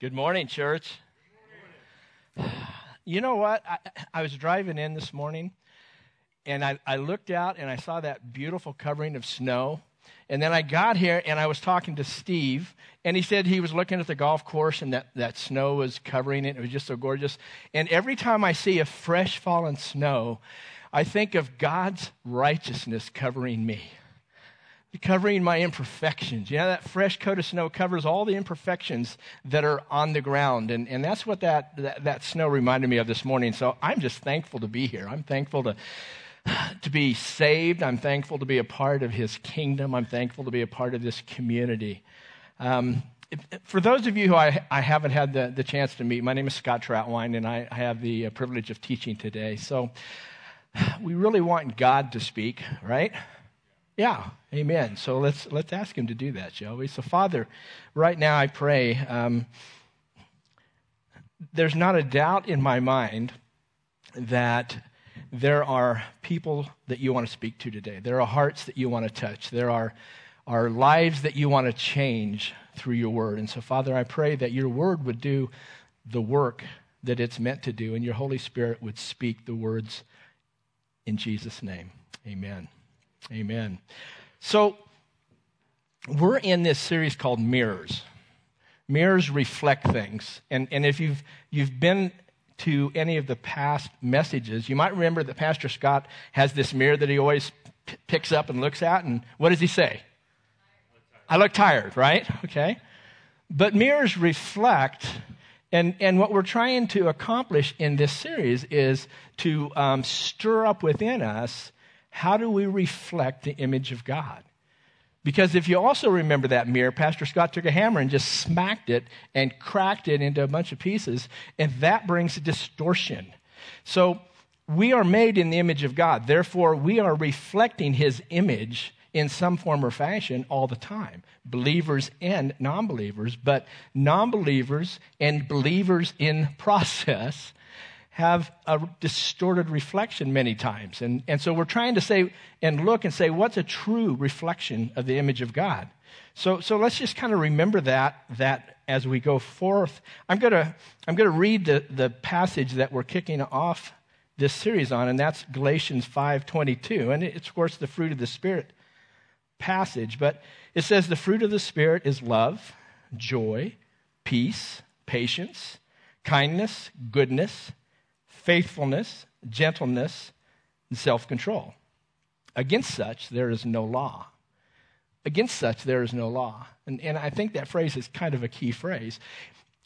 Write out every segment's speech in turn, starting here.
Good morning, church. You know what? I, I was driving in this morning and I, I looked out and I saw that beautiful covering of snow. And then I got here and I was talking to Steve, and he said he was looking at the golf course and that, that snow was covering it. It was just so gorgeous. And every time I see a fresh fallen snow, I think of God's righteousness covering me covering my imperfections. You know, that fresh coat of snow covers all the imperfections that are on the ground. And, and that's what that, that, that snow reminded me of this morning. So I'm just thankful to be here. I'm thankful to, to be saved. I'm thankful to be a part of his kingdom. I'm thankful to be a part of this community. Um, for those of you who I, I haven't had the, the chance to meet, my name is Scott Troutwine, and I, I have the uh, privilege of teaching today. So we really want God to speak, right? Yeah, amen. So let's let's ask him to do that, shall we? So, Father, right now I pray. Um, there's not a doubt in my mind that there are people that you want to speak to today. There are hearts that you want to touch. There are, are lives that you want to change through your word. And so, Father, I pray that your word would do the work that it's meant to do, and your Holy Spirit would speak the words in Jesus' name. Amen. Amen. So, we're in this series called Mirrors. Mirrors reflect things. And, and if you've, you've been to any of the past messages, you might remember that Pastor Scott has this mirror that he always p- picks up and looks at. And what does he say? I look tired, right? Okay. But mirrors reflect, and, and what we're trying to accomplish in this series is to um, stir up within us how do we reflect the image of God? Because if you also remember that mirror, Pastor Scott took a hammer and just smacked it and cracked it into a bunch of pieces, and that brings distortion. So we are made in the image of God. Therefore, we are reflecting his image in some form or fashion all the time, believers and non believers. But non believers and believers in process have a distorted reflection many times. And, and so we're trying to say and look and say, what's a true reflection of the image of God? So, so let's just kind of remember that, that as we go forth. I'm going to I'm to read the, the passage that we're kicking off this series on, and that's Galatians 5.22. And it's, of course, the fruit of the Spirit passage. But it says the fruit of the Spirit is love, joy, peace, patience, kindness, goodness, faithfulness, gentleness, and self control. Against such, there is no law. Against such, there is no law. And, and I think that phrase is kind of a key phrase.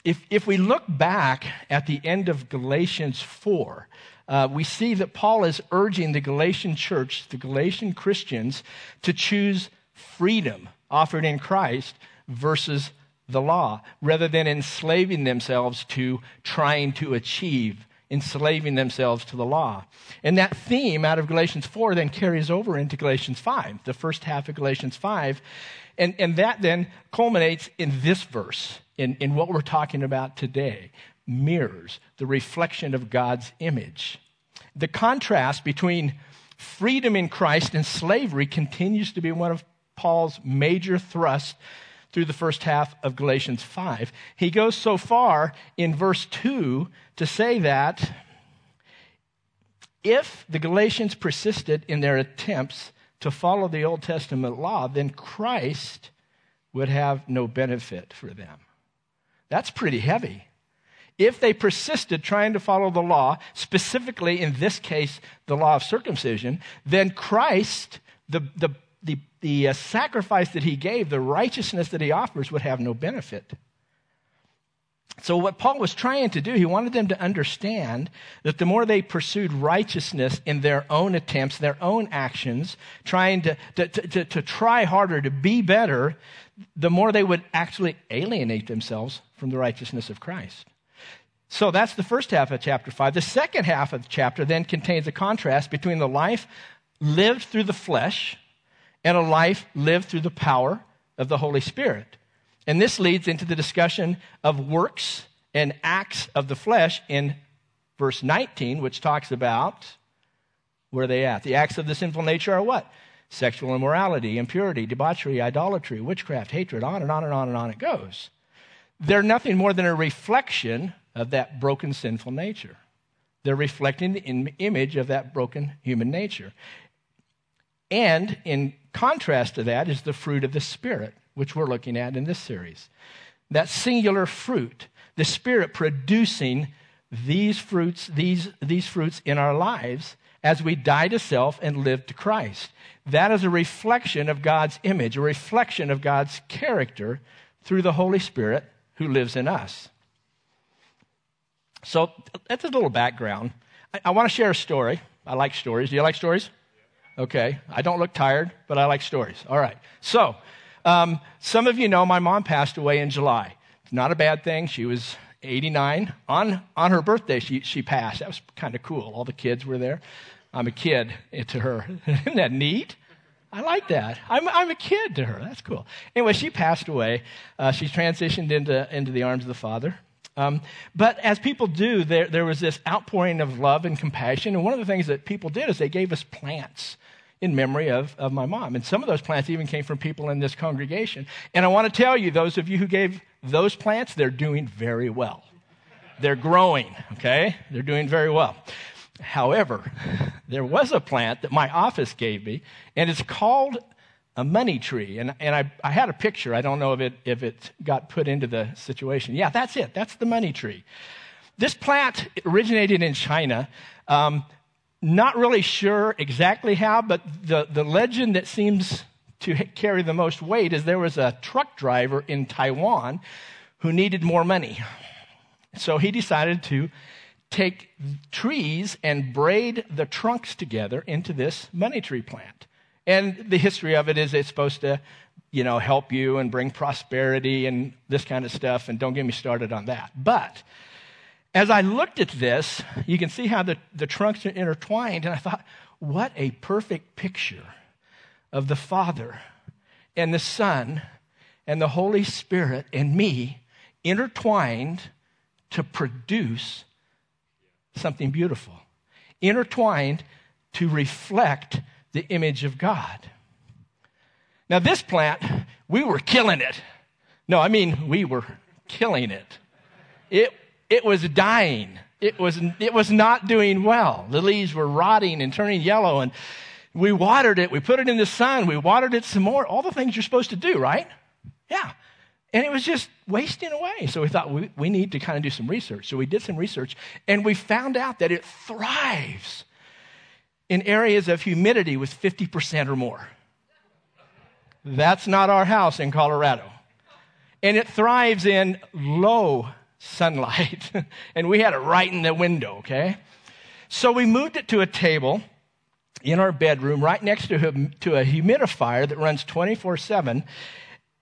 If, if we look back at the end of Galatians 4, uh, we see that Paul is urging the Galatian church, the Galatian Christians, to choose freedom offered in Christ versus the law, rather than enslaving themselves to trying to achieve enslaving themselves to the law. And that theme out of Galatians 4 then carries over into Galatians 5, the first half of Galatians 5. And, and that then culminates in this verse, in, in what we're talking about today mirrors the reflection of God's image. The contrast between freedom in Christ and slavery continues to be one of Paul's major thrusts through the first half of Galatians 5. He goes so far in verse 2 to say that if the Galatians persisted in their attempts to follow the Old Testament law, then Christ would have no benefit for them. That's pretty heavy. If they persisted trying to follow the law, specifically in this case, the law of circumcision, then Christ, the, the the, the uh, sacrifice that he gave, the righteousness that he offers, would have no benefit. So, what Paul was trying to do, he wanted them to understand that the more they pursued righteousness in their own attempts, their own actions, trying to, to, to, to, try harder, to be better, the more they would actually alienate themselves from the righteousness of Christ. So, that's the first half of chapter 5. The second half of the chapter then contains a contrast between the life lived through the flesh and a life lived through the power of the Holy Spirit. And this leads into the discussion of works and acts of the flesh in verse 19, which talks about where they at? The acts of the sinful nature are what? Sexual immorality, impurity, debauchery, idolatry, witchcraft, hatred, on and on and on and on it goes. they're nothing more than a reflection of that broken sinful nature. They're reflecting the image of that broken human nature. And in contrast to that is the fruit of the Spirit, which we're looking at in this series. That singular fruit, the Spirit producing these fruits, these, these fruits in our lives as we die to self and live to Christ. That is a reflection of God's image, a reflection of God's character through the Holy Spirit who lives in us. So that's a little background. I, I want to share a story. I like stories. Do you like stories? Okay. I don't look tired, but I like stories. All right. So, um, some of you know my mom passed away in July. It's not a bad thing. She was 89. On, on her birthday, she, she passed. That was kind of cool. All the kids were there. I'm a kid to her. Isn't that neat? I like that. I'm, I'm a kid to her. That's cool. Anyway, she passed away. Uh, she transitioned into, into the arms of the Father. Um, but as people do, there, there was this outpouring of love and compassion. And one of the things that people did is they gave us plants in memory of, of my mom. And some of those plants even came from people in this congregation. And I want to tell you, those of you who gave those plants, they're doing very well. They're growing, okay? They're doing very well. However, there was a plant that my office gave me, and it's called a money tree. And, and I, I had a picture. I don't know if it, if it got put into the situation. Yeah, that's it. That's the money tree. This plant originated in China. Um, not really sure exactly how, but the, the legend that seems to carry the most weight is there was a truck driver in Taiwan who needed more money. So he decided to take trees and braid the trunks together into this money tree plant. And the history of it is it's supposed to, you know, help you and bring prosperity and this kind of stuff. And don't get me started on that. But as I looked at this, you can see how the, the trunks are intertwined, and I thought, what a perfect picture of the Father and the Son and the Holy Spirit and me intertwined to produce something beautiful, intertwined to reflect the image of God. Now, this plant, we were killing it. No, I mean, we were killing it. It it was dying. It was, it was not doing well. The leaves were rotting and turning yellow, and we watered it. We put it in the sun. We watered it some more. All the things you're supposed to do, right? Yeah. And it was just wasting away. So we thought we, we need to kind of do some research. So we did some research, and we found out that it thrives in areas of humidity with 50% or more. That's not our house in Colorado. And it thrives in low sunlight. and we had it right in the window, okay? So we moved it to a table in our bedroom right next to a, to a humidifier that runs 24 7,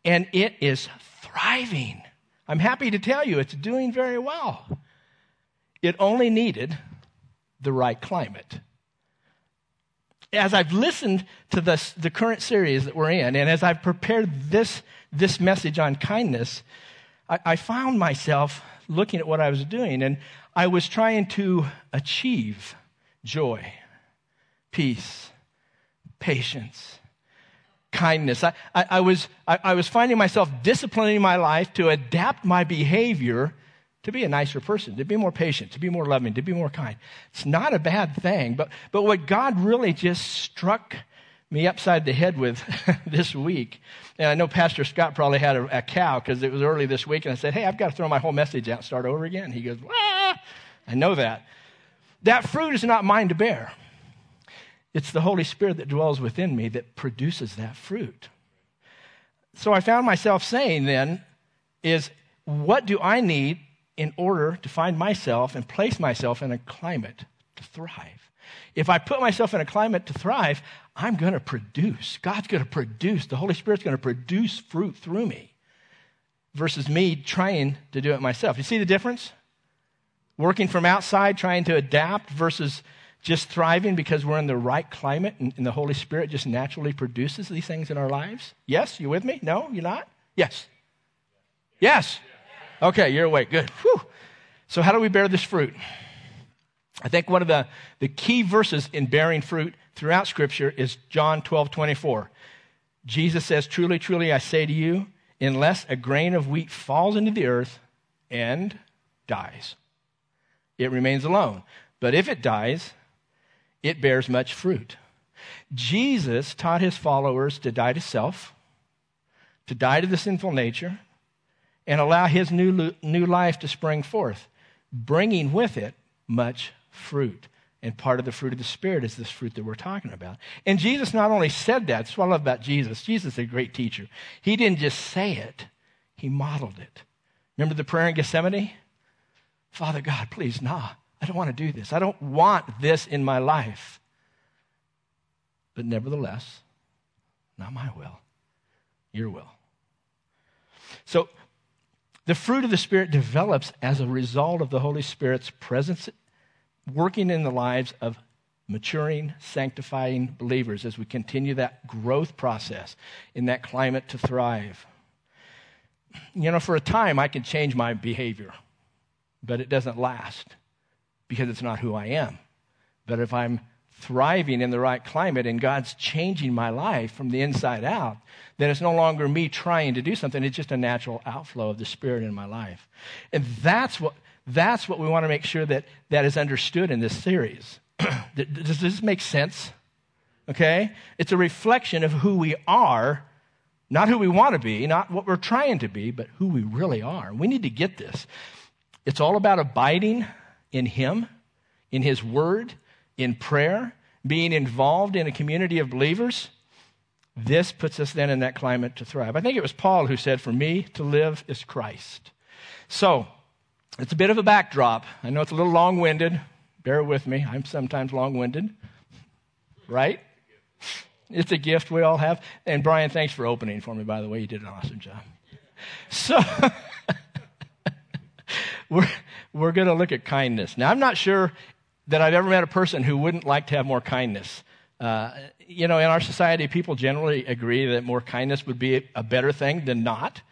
and it is thriving. I'm happy to tell you it's doing very well. It only needed the right climate. As I've listened to this, the current series that we're in, and as I've prepared this, this message on kindness, I, I found myself looking at what I was doing, and I was trying to achieve joy, peace, patience, kindness. I, I, I was, I, I was finding myself disciplining my life to adapt my behavior to be a nicer person, to be more patient, to be more loving, to be more kind. It's not a bad thing, but, but what God really just struck me upside the head with this week. And I know Pastor Scott probably had a, a cow because it was early this week. And I said, Hey, I've got to throw my whole message out and start over again. He goes, ah, I know that. That fruit is not mine to bear. It's the Holy Spirit that dwells within me that produces that fruit. So I found myself saying then, is what do I need in order to find myself and place myself in a climate to thrive? If I put myself in a climate to thrive, I'm going to produce. God's going to produce. The Holy Spirit's going to produce fruit through me versus me trying to do it myself. You see the difference? Working from outside, trying to adapt versus just thriving because we're in the right climate and, and the Holy Spirit just naturally produces these things in our lives. Yes? You with me? No? You're not? Yes. Yes. Okay, you're awake. Good. Whew. So, how do we bear this fruit? I think one of the, the key verses in bearing fruit throughout Scripture is John 12 24. Jesus says, Truly, truly, I say to you, unless a grain of wheat falls into the earth and dies. It remains alone. But if it dies, it bears much fruit. Jesus taught his followers to die to self, to die to the sinful nature, and allow his new, new life to spring forth, bringing with it much fruit. And part of the fruit of the Spirit is this fruit that we're talking about. And Jesus not only said that, that's what I love about Jesus. Jesus is a great teacher. He didn't just say it, he modeled it. Remember the prayer in Gethsemane? Father God, please, nah, I don't want to do this. I don't want this in my life. But nevertheless, not my will, your will. So the fruit of the Spirit develops as a result of the Holy Spirit's presence working in the lives of maturing, sanctifying believers as we continue that growth process in that climate to thrive. You know, for a time, I can change my behavior, but it doesn't last because it's not who I am. But if I'm thriving in the right climate and God's changing my life from the inside out, then it's no longer me trying to do something. It's just a natural outflow of the Spirit in my life. And that's what, that's what we want to make sure that, that is understood in this series. Does this make sense? Okay? It's a reflection of who we are, not who we want to be, not what we're trying to be, but who we really are. We need to get this. It's all about abiding in Him, in His Word, in prayer, being involved in a community of believers, this puts us then in that climate to thrive. I think it was Paul who said, For me to live is Christ. So, it's a bit of a backdrop. I know it's a little long winded. Bear with me. I'm sometimes long winded. Right? It's a gift we all have. And Brian, thanks for opening for me, by the way. You did an awesome job. So, we're, we're going to look at kindness. Now, I'm not sure that I've ever met a person who wouldn't like to have more kindness. Uh, you know, in our society, people generally agree that more kindness would be a better thing than not.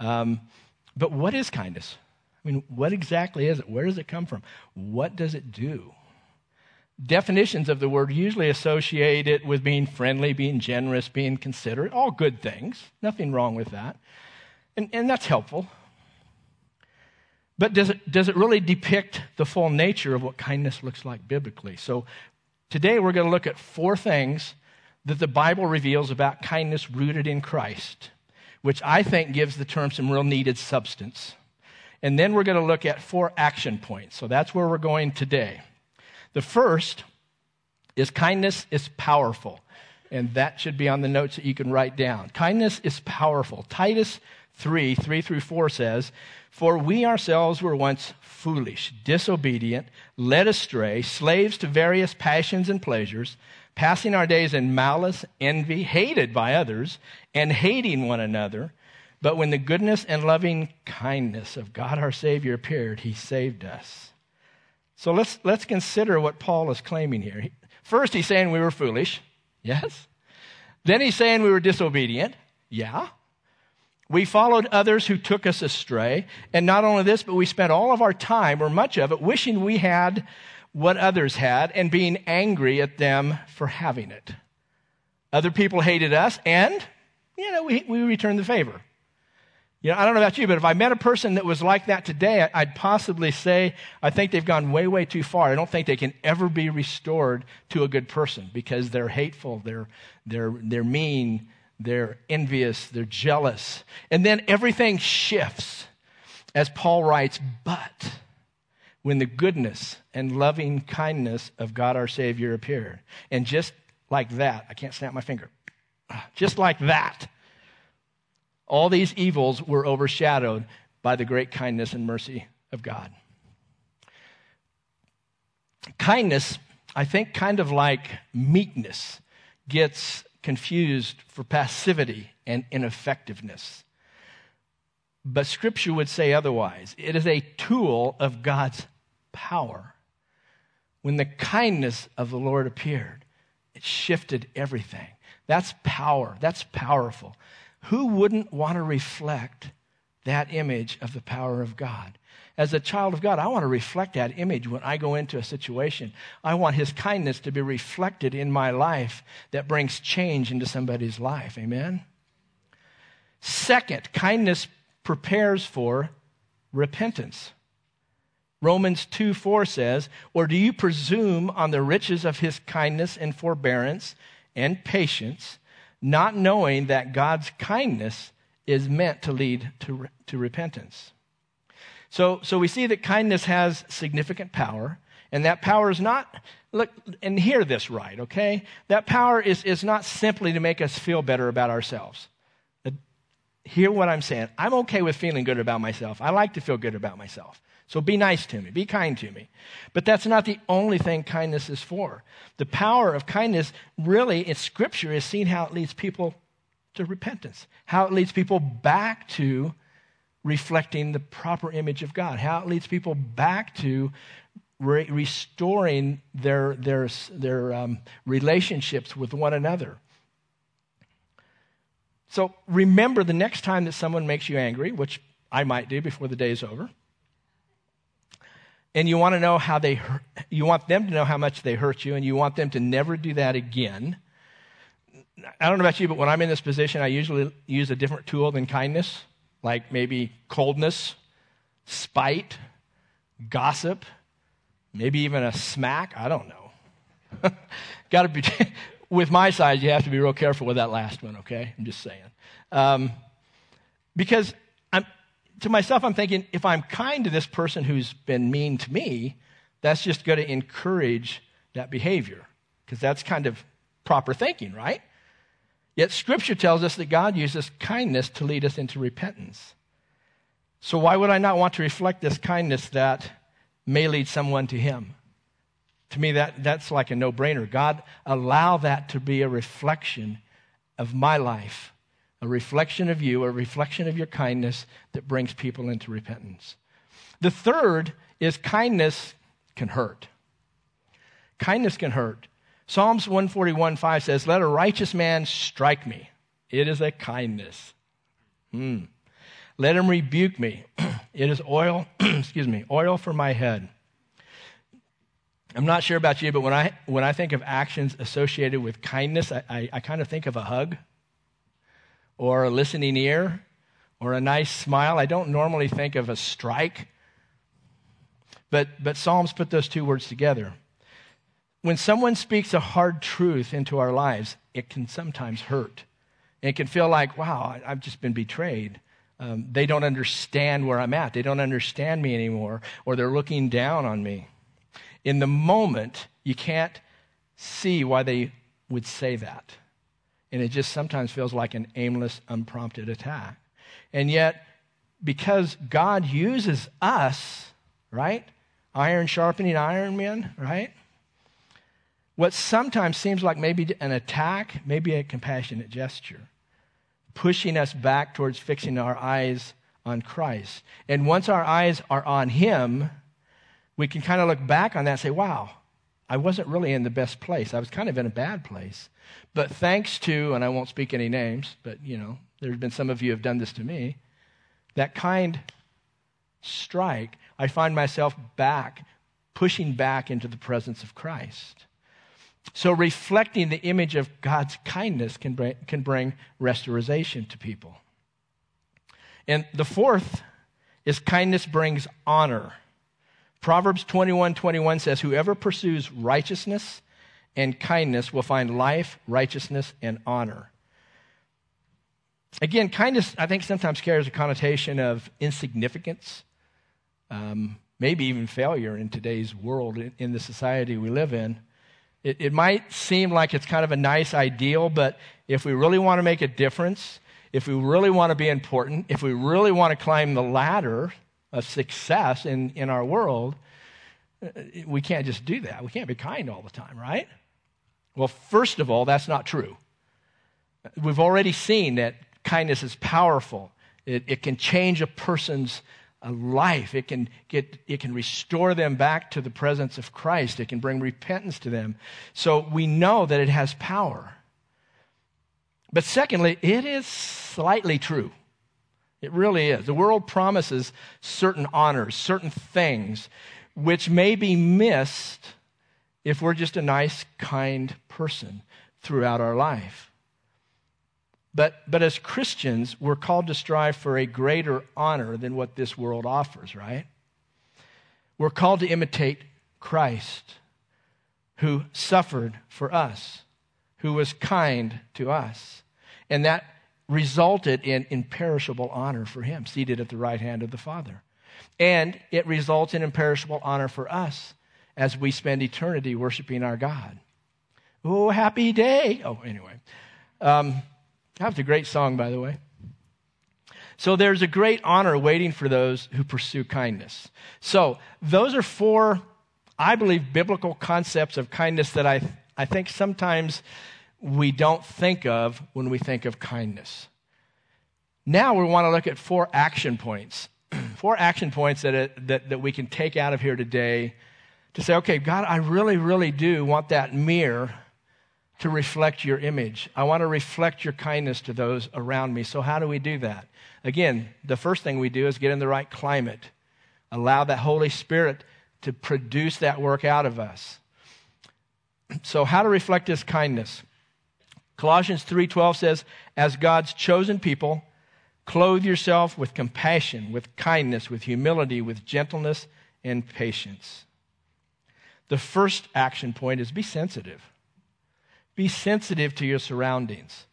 Um, but what is kindness? I mean, what exactly is it? Where does it come from? What does it do? Definitions of the word usually associate it with being friendly, being generous, being considerate, all good things. Nothing wrong with that. And, and that's helpful. But does it, does it really depict the full nature of what kindness looks like biblically? So today we're going to look at four things that the Bible reveals about kindness rooted in Christ, which I think gives the term some real needed substance. And then we're going to look at four action points. So that's where we're going today. The first is kindness is powerful. And that should be on the notes that you can write down. Kindness is powerful. Titus 3 3 through 4 says, for we ourselves were once foolish, disobedient, led astray, slaves to various passions and pleasures, passing our days in malice, envy, hated by others, and hating one another. But when the goodness and loving kindness of God our Savior appeared, he saved us. So let's, let's consider what Paul is claiming here. First, he's saying we were foolish. Yes. Then he's saying we were disobedient. Yeah. We followed others who took us astray. And not only this, but we spent all of our time, or much of it, wishing we had what others had and being angry at them for having it. Other people hated us, and, you know, we, we returned the favor. You know, I don't know about you, but if I met a person that was like that today, I'd possibly say, I think they've gone way, way too far. I don't think they can ever be restored to a good person because they're hateful, they're, they're, they're mean, they're envious, they're jealous. And then everything shifts, as Paul writes, but when the goodness and loving kindness of God our Savior appeared. And just like that, I can't snap my finger, just like that, all these evils were overshadowed by the great kindness and mercy of God. Kindness, I think, kind of like meekness, gets confused for passivity and ineffectiveness. But Scripture would say otherwise. It is a tool of God's power. When the kindness of the Lord appeared, it shifted everything. That's power. That's powerful. Who wouldn't want to reflect that image of the power of God? As a child of God, I want to reflect that image when I go into a situation. I want His kindness to be reflected in my life that brings change into somebody's life. Amen? Second, kindness prepares for repentance. Romans 2 4 says, Or do you presume on the riches of his kindness and forbearance and patience, not knowing that God's kindness is meant to lead to, to repentance? So, so we see that kindness has significant power, and that power is not, look, and hear this right, okay? That power is, is not simply to make us feel better about ourselves uh, hear what I'm saying. I'm okay with feeling good about myself. I like to feel good about myself. So be nice to me, be kind to me. But that's not the only thing kindness is for. The power of kindness, really, in Scripture, is seen how it leads people to repentance, how it leads people back to reflecting the proper image of God, how it leads people back to re- restoring their, their, their um, relationships with one another. So remember the next time that someone makes you angry, which I might do before the day is over, and you want to know how they hurt, you want them to know how much they hurt you, and you want them to never do that again. I don't know about you, but when I'm in this position, I usually use a different tool than kindness, like maybe coldness, spite, gossip, maybe even a smack. I don't know. Got to be with my size, you have to be real careful with that last one, okay? I'm just saying. Um, because to myself, I'm thinking if I'm kind to this person who's been mean to me, that's just going to encourage that behavior, because that's kind of proper thinking, right? Yet Scripture tells us that God uses kindness to lead us into repentance. So why would I not want to reflect this kindness that may lead someone to Him? To me, that, that's like a no brainer. God, allow that to be a reflection of my life, a reflection of you, a reflection of your kindness that brings people into repentance. The third is kindness can hurt. Kindness can hurt. Psalms 141 5 says, Let a righteous man strike me. It is a kindness. Hmm. Let him rebuke me. it is oil, excuse me, oil for my head. I'm not sure about you, but when I, when I think of actions associated with kindness, I, I, I kind of think of a hug or a listening ear or a nice smile. I don't normally think of a strike, but, but Psalms put those two words together. When someone speaks a hard truth into our lives, it can sometimes hurt. It can feel like, wow, I've just been betrayed. Um, they don't understand where I'm at. They don't understand me anymore, or they're looking down on me. In the moment, you can't see why they would say that. And it just sometimes feels like an aimless, unprompted attack. And yet, because God uses us, right? Iron sharpening iron, men, right? What sometimes seems like maybe an attack, maybe a compassionate gesture, pushing us back towards fixing our eyes on Christ. And once our eyes are on Him, we can kind of look back on that and say, wow, I wasn't really in the best place. I was kind of in a bad place. But thanks to, and I won't speak any names, but you know, there's been some of you have done this to me, that kind strike, I find myself back, pushing back into the presence of Christ. So reflecting the image of God's kindness can bring, can bring restoration to people. And the fourth is kindness brings honor. Proverbs 21 21 says, Whoever pursues righteousness and kindness will find life, righteousness, and honor. Again, kindness, I think, sometimes carries a connotation of insignificance, um, maybe even failure in today's world, in, in the society we live in. It, it might seem like it's kind of a nice ideal, but if we really want to make a difference, if we really want to be important, if we really want to climb the ladder of success in, in our world, we can't just do that. We can't be kind all the time, right? Well, first of all, that's not true. We've already seen that kindness is powerful. It, it can change a person's uh, life. It can, get, it can restore them back to the presence of Christ. It can bring repentance to them. So we know that it has power. But secondly, it is slightly true. It really is. The world promises certain honors, certain things, which may be missed if we're just a nice, kind person throughout our life. But, but as Christians, we're called to strive for a greater honor than what this world offers, right? We're called to imitate Christ, who suffered for us, who was kind to us. And that resulted in imperishable honor for him, seated at the right hand of the Father. And it results in imperishable honor for us as we spend eternity worshiping our God. Oh, happy day. Oh, anyway. Um, that's a great song, by the way. So there's a great honor waiting for those who pursue kindness. So those are four, I believe, biblical concepts of kindness that I, I think sometimes we don't think of when we think of kindness. Now we want to look at four action points. four action points that, that, that we can take out of here today to say, okay, God, I really, really do want that mirror to reflect your image. I want to reflect your kindness to those around me. So, how do we do that? Again, the first thing we do is get in the right climate, allow that Holy Spirit to produce that work out of us. So, how to reflect His kindness? Colossians 3:12 says, "As God's chosen people, clothe yourself with compassion, with kindness, with humility, with gentleness and patience." The first action point is be sensitive. Be sensitive to your surroundings.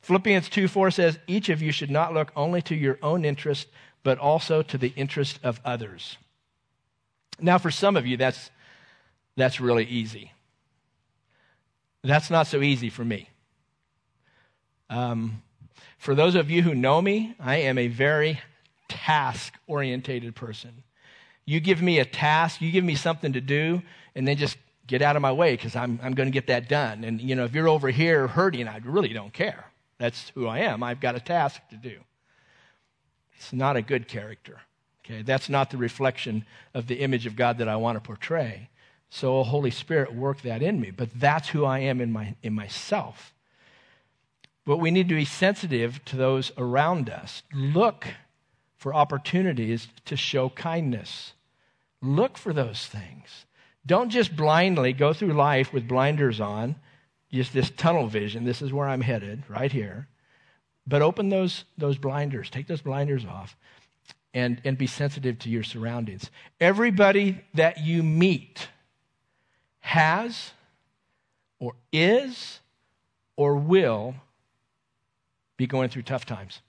Philippians 2 4 says, Each of you should not look only to your own interest, but also to the interest of others. Now, for some of you, that's, that's really easy. That's not so easy for me. Um, for those of you who know me, I am a very task orientated person. You give me a task, you give me something to do, and then just get out of my way because I'm, I'm going to get that done. And, you know, if you're over here hurting, I really don't care. That's who I am. I've got a task to do. It's not a good character. Okay, that's not the reflection of the image of God that I want to portray. So, Holy Spirit, work that in me. But that's who I am in, my, in myself. But we need to be sensitive to those around us. Look for opportunities to show kindness. Look for those things. Don't just blindly go through life with blinders on, just this tunnel vision. This is where I'm headed, right here. But open those, those blinders, take those blinders off, and, and be sensitive to your surroundings. Everybody that you meet has, or is, or will be going through tough times,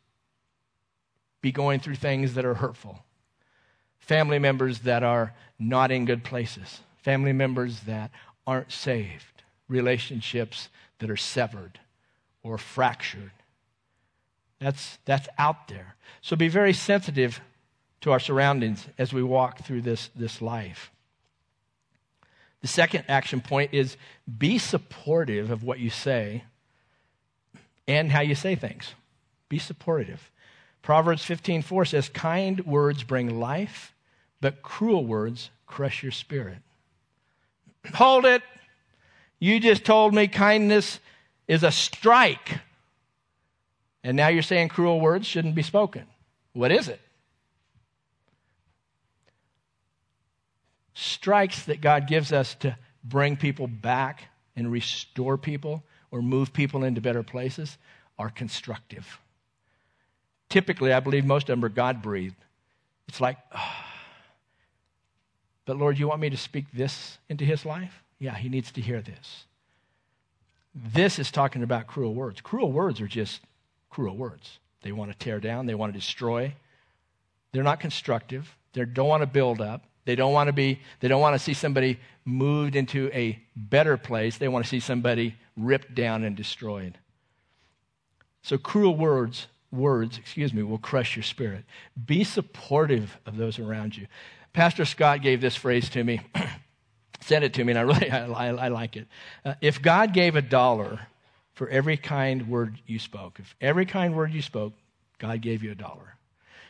be going through things that are hurtful, family members that are not in good places family members that aren't saved, relationships that are severed or fractured. That's, that's out there. So be very sensitive to our surroundings as we walk through this, this life. The second action point is be supportive of what you say and how you say things. Be supportive. Proverbs 15:4 says, "Kind words bring life, but cruel words crush your spirit." Hold it. You just told me kindness is a strike. And now you're saying cruel words shouldn't be spoken. What is it? Strikes that God gives us to bring people back and restore people or move people into better places are constructive. Typically, I believe most of them are God breathed. It's like, oh, but Lord, you want me to speak this into his life? Yeah, he needs to hear this. This is talking about cruel words. Cruel words are just cruel words. They want to tear down, they want to destroy. They're not constructive. They don't want to build up. They don't want to be they don't want to see somebody moved into a better place. They want to see somebody ripped down and destroyed. So cruel words words, excuse me, will crush your spirit. Be supportive of those around you. Pastor Scott gave this phrase to me, sent it to me, and I really I, I, I like it. Uh, if God gave a dollar for every kind word you spoke, if every kind word you spoke, God gave you a dollar.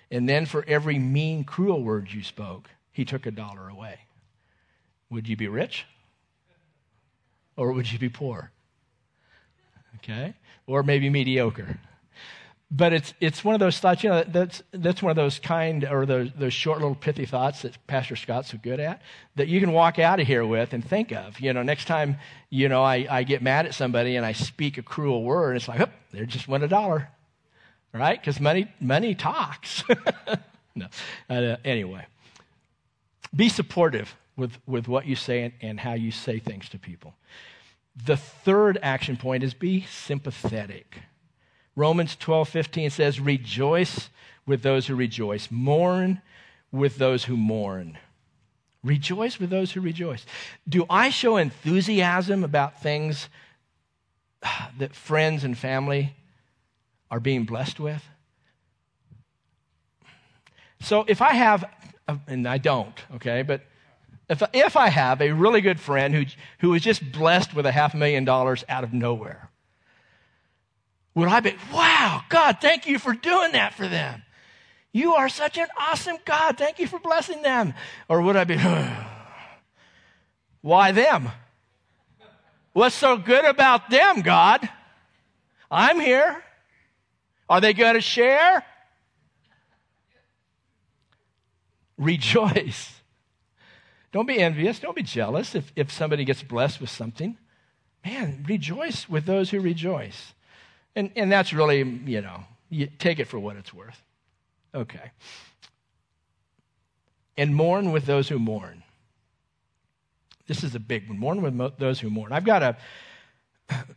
And then for every mean, cruel word you spoke, he took a dollar away. Would you be rich? Or would you be poor? Okay? Or maybe mediocre. but it's, it's one of those thoughts, you know, that's, that's one of those kind or those, those short little pithy thoughts that Pastor Scott's so good at that you can walk out of here with and think of. You know, next time, you know, I, I get mad at somebody and I speak a cruel word, it's like, oh, they just won a dollar, right? Because money, money talks. no. Uh, anyway, be supportive with, with what you say and, and how you say things to people. The third action point is be sympathetic. Romans 12, 15 says, Rejoice with those who rejoice, mourn with those who mourn. Rejoice with those who rejoice. Do I show enthusiasm about things that friends and family are being blessed with? So if I have, and I don't, okay, but if, if I have a really good friend who, who is just blessed with a half million dollars out of nowhere, would I be, wow, God, thank you for doing that for them? You are such an awesome God. Thank you for blessing them. Or would I be, why them? What's so good about them, God? I'm here. Are they going to share? Rejoice. Don't be envious. Don't be jealous if, if somebody gets blessed with something. Man, rejoice with those who rejoice. And, and that's really, you know, you take it for what it's worth. Okay. And mourn with those who mourn. This is a big one. Mourn with mo- those who mourn. I've got a,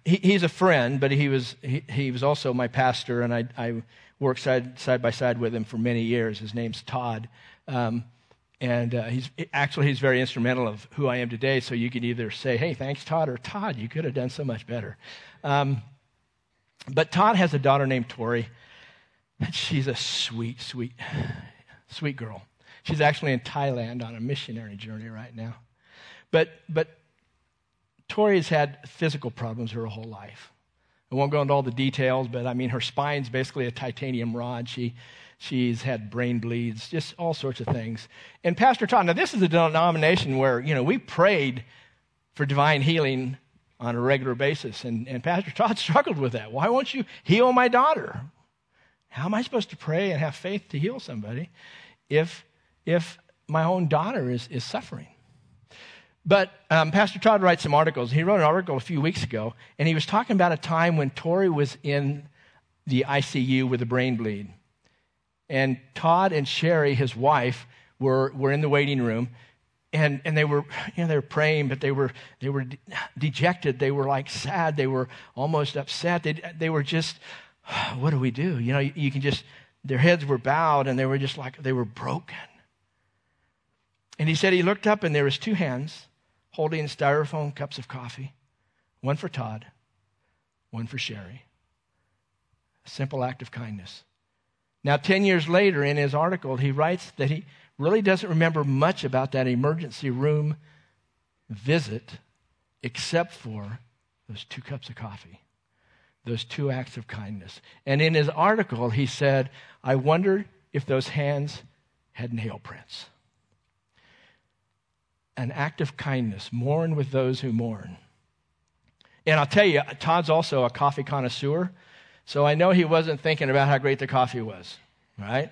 he, he's a friend, but he was, he, he was also my pastor, and I, I worked side, side by side with him for many years. His name's Todd. Um, and uh, he's actually he's very instrumental of who I am today. So you can either say, "Hey, thanks, Todd," or "Todd, you could have done so much better." Um, but Todd has a daughter named Tori. She's a sweet, sweet, sweet girl. She's actually in Thailand on a missionary journey right now. But, but Tori has had physical problems her whole life. I won't go into all the details, but I mean, her spine's basically a titanium rod. She, she's had brain bleeds, just all sorts of things. And Pastor Todd, now this is a denomination where, you know, we prayed for divine healing on a regular basis. And, and Pastor Todd struggled with that. Why won't you heal my daughter? How am I supposed to pray and have faith to heal somebody if, if my own daughter is, is suffering? But um, Pastor Todd writes some articles. He wrote an article a few weeks ago, and he was talking about a time when Tori was in the ICU with a brain bleed. And Todd and Sherry, his wife, were, were in the waiting room, and, and they were you know they were praying but they were they were dejected. They were like sad. They were almost upset. They, they were just what do we do? You know you, you can just their heads were bowed and they were just like they were broken. And he said he looked up and there was two hands holding styrofoam cups of coffee one for todd one for sherry a simple act of kindness now 10 years later in his article he writes that he really doesn't remember much about that emergency room visit except for those two cups of coffee, those two acts of kindness. And in his article, he said, I wonder if those hands had nail prints. An act of kindness, mourn with those who mourn. And I'll tell you, Todd's also a coffee connoisseur, so I know he wasn't thinking about how great the coffee was, right?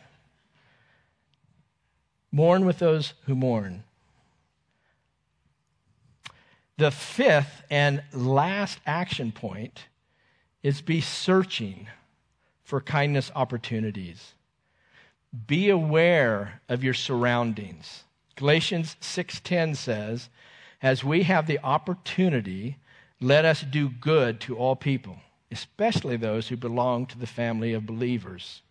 Mourn with those who mourn. The fifth and last action point is be searching for kindness opportunities. Be aware of your surroundings. Galatians 6:10 says, "As we have the opportunity, let us do good to all people, especially those who belong to the family of believers."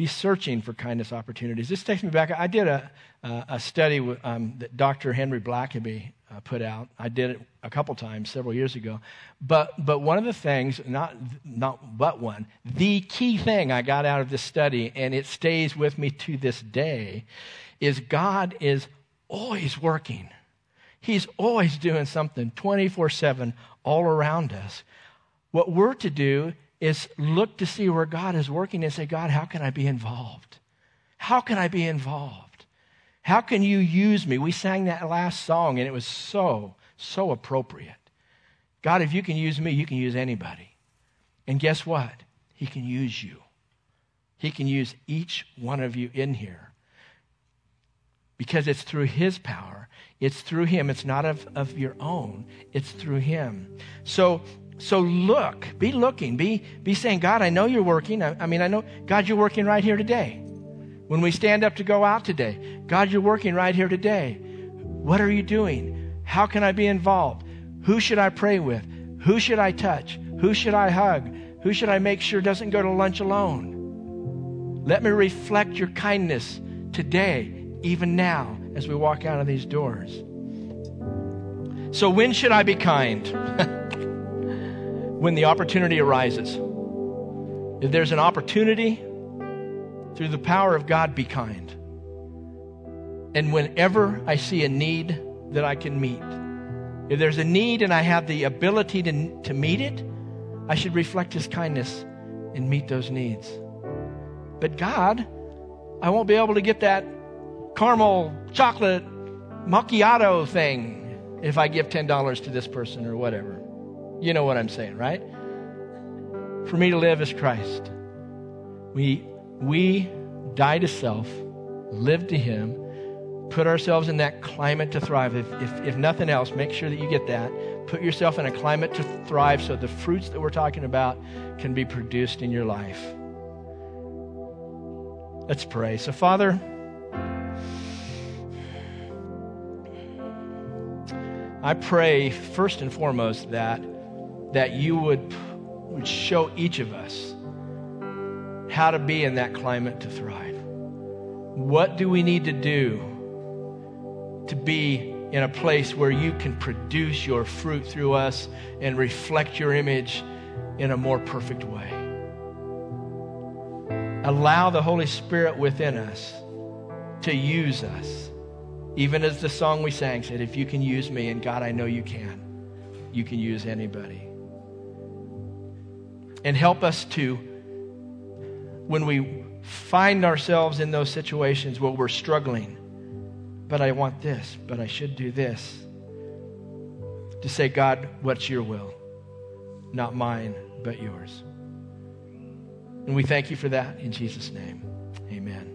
be searching for kindness opportunities. This takes me back. I did a, a study um, that Dr. Henry Blackaby uh, put out. I did it a couple times several years ago. But, but one of the things, not, not but one, the key thing I got out of this study, and it stays with me to this day, is God is always working. He's always doing something 24 7 all around us. What we're to do is look to see where God is working and say, God, how can I be involved? How can I be involved? How can you use me? We sang that last song and it was so, so appropriate. God, if you can use me, you can use anybody. And guess what? He can use you. He can use each one of you in here. Because it's through His power. It's through Him. It's not of, of your own. It's through Him. So, so look. Be looking. Be, be saying, God, I know you're working. I, I mean, I know, God, you're working right here today. When we stand up to go out today, God, you're working right here today. What are you doing? How can I be involved? Who should I pray with? Who should I touch? Who should I hug? Who should I make sure doesn't go to lunch alone? Let me reflect your kindness today, even now, as we walk out of these doors. So, when should I be kind? when the opportunity arises. If there's an opportunity, through the power of God, be kind. And whenever I see a need that I can meet, if there's a need and I have the ability to, to meet it, I should reflect His kindness and meet those needs. But God, I won't be able to get that caramel chocolate macchiato thing if I give $10 to this person or whatever. You know what I'm saying, right? For me to live is Christ. We, we die to self, live to Him, put ourselves in that climate to thrive. If, if, if nothing else, make sure that you get that. Put yourself in a climate to thrive so the fruits that we're talking about can be produced in your life. Let's pray. So, Father, I pray first and foremost that, that you would, would show each of us how to be in that climate to thrive. What do we need to do to be in a place where you can produce your fruit through us and reflect your image in a more perfect way. Allow the Holy Spirit within us to use us. Even as the song we sang said, if you can use me, and God, I know you can, you can use anybody. And help us to, when we find ourselves in those situations where we're struggling, but I want this, but I should do this. To say, God, what's your will? Not mine, but yours. And we thank you for that in Jesus' name. Amen.